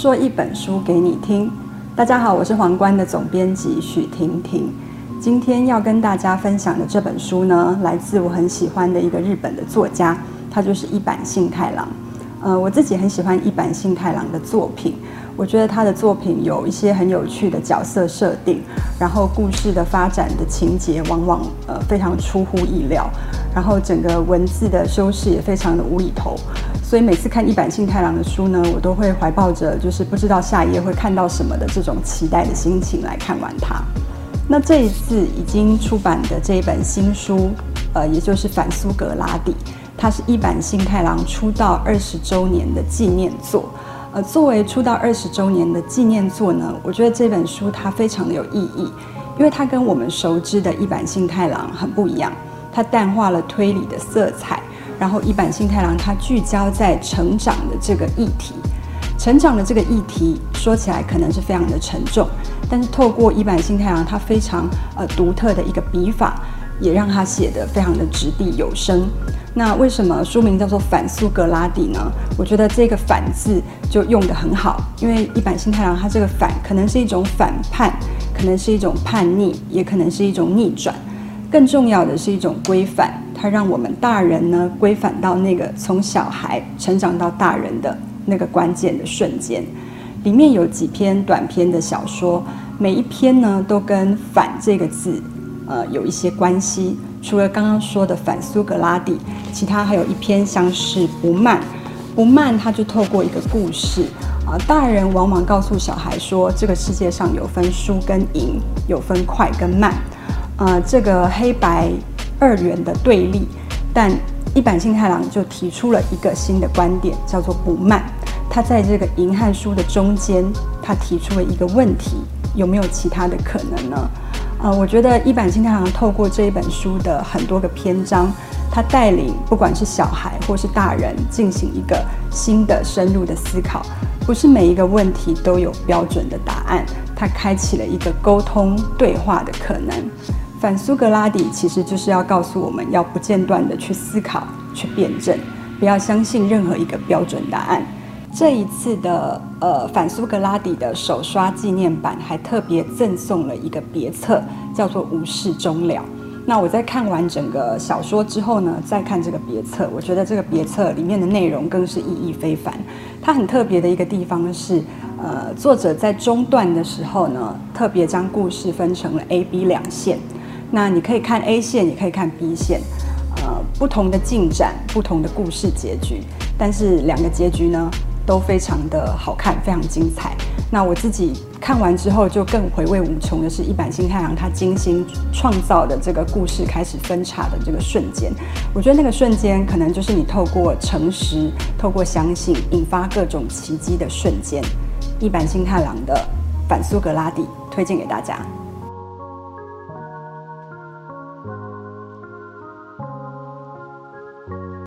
说一本书给你听。大家好，我是皇冠的总编辑许婷婷。今天要跟大家分享的这本书呢，来自我很喜欢的一个日本的作家，他就是一坂幸太郎。呃，我自己很喜欢一坂幸太郎的作品。我觉得他的作品有一些很有趣的角色设定，然后故事的发展的情节往往呃非常出乎意料，然后整个文字的修饰也非常的无厘头，所以每次看一坂幸太郎的书呢，我都会怀抱着就是不知道下一页会看到什么的这种期待的心情来看完它。那这一次已经出版的这一本新书，呃，也就是《反苏格拉底》，它是一坂幸太郎出道二十周年的纪念作。呃，作为出道二十周年的纪念作呢，我觉得这本书它非常的有意义，因为它跟我们熟知的一坂幸太郎很不一样，它淡化了推理的色彩，然后一坂幸太郎他聚焦在成长的这个议题，成长的这个议题说起来可能是非常的沉重，但是透过一坂幸太郎他非常呃独特的一个笔法，也让他写得非常的掷地有声。那为什么书名叫做反苏格拉底呢？我觉得这个“反”字就用得很好，因为一坂幸太郎他这个“反”可能是一种反叛，可能是一种叛逆，也可能是一种逆转，更重要的是一种规范。它让我们大人呢归返到那个从小孩成长到大人的那个关键的瞬间。里面有几篇短篇的小说，每一篇呢都跟“反”这个字呃有一些关系。除了刚刚说的反苏格拉底，其他还有一篇像是不慢，不慢，他就透过一个故事啊，大人往往告诉小孩说，这个世界上有分输跟赢，有分快跟慢，呃，这个黑白二元的对立，但一坂幸太郎就提出了一个新的观点，叫做不慢。他在这个银汉书的中间，他提出了一个问题：有没有其他的可能呢？呃，我觉得一坂幸太郎透过这一本书的很多个篇章，他带领不管是小孩或是大人进行一个新的深入的思考。不是每一个问题都有标准的答案，他开启了一个沟通对话的可能。反苏格拉底其实就是要告诉我们要不间断地去思考、去辩证，不要相信任何一个标准答案。这一次的呃反苏格拉底的首刷纪念版还特别赠送了一个别册，叫做《无事终了》。那我在看完整个小说之后呢，再看这个别册，我觉得这个别册里面的内容更是意义非凡。它很特别的一个地方是，呃，作者在中段的时候呢，特别将故事分成了 A、B 两线。那你可以看 A 线，也可以看 B 线，呃，不同的进展，不同的故事结局，但是两个结局呢，都非常的好看，非常精彩。那我自己看完之后，就更回味无穷的是一坂新太郎他精心创造的这个故事开始分岔的这个瞬间。我觉得那个瞬间，可能就是你透过诚实、透过相信，引发各种奇迹的瞬间。一坂新太郎的《反苏格拉底》推荐给大家。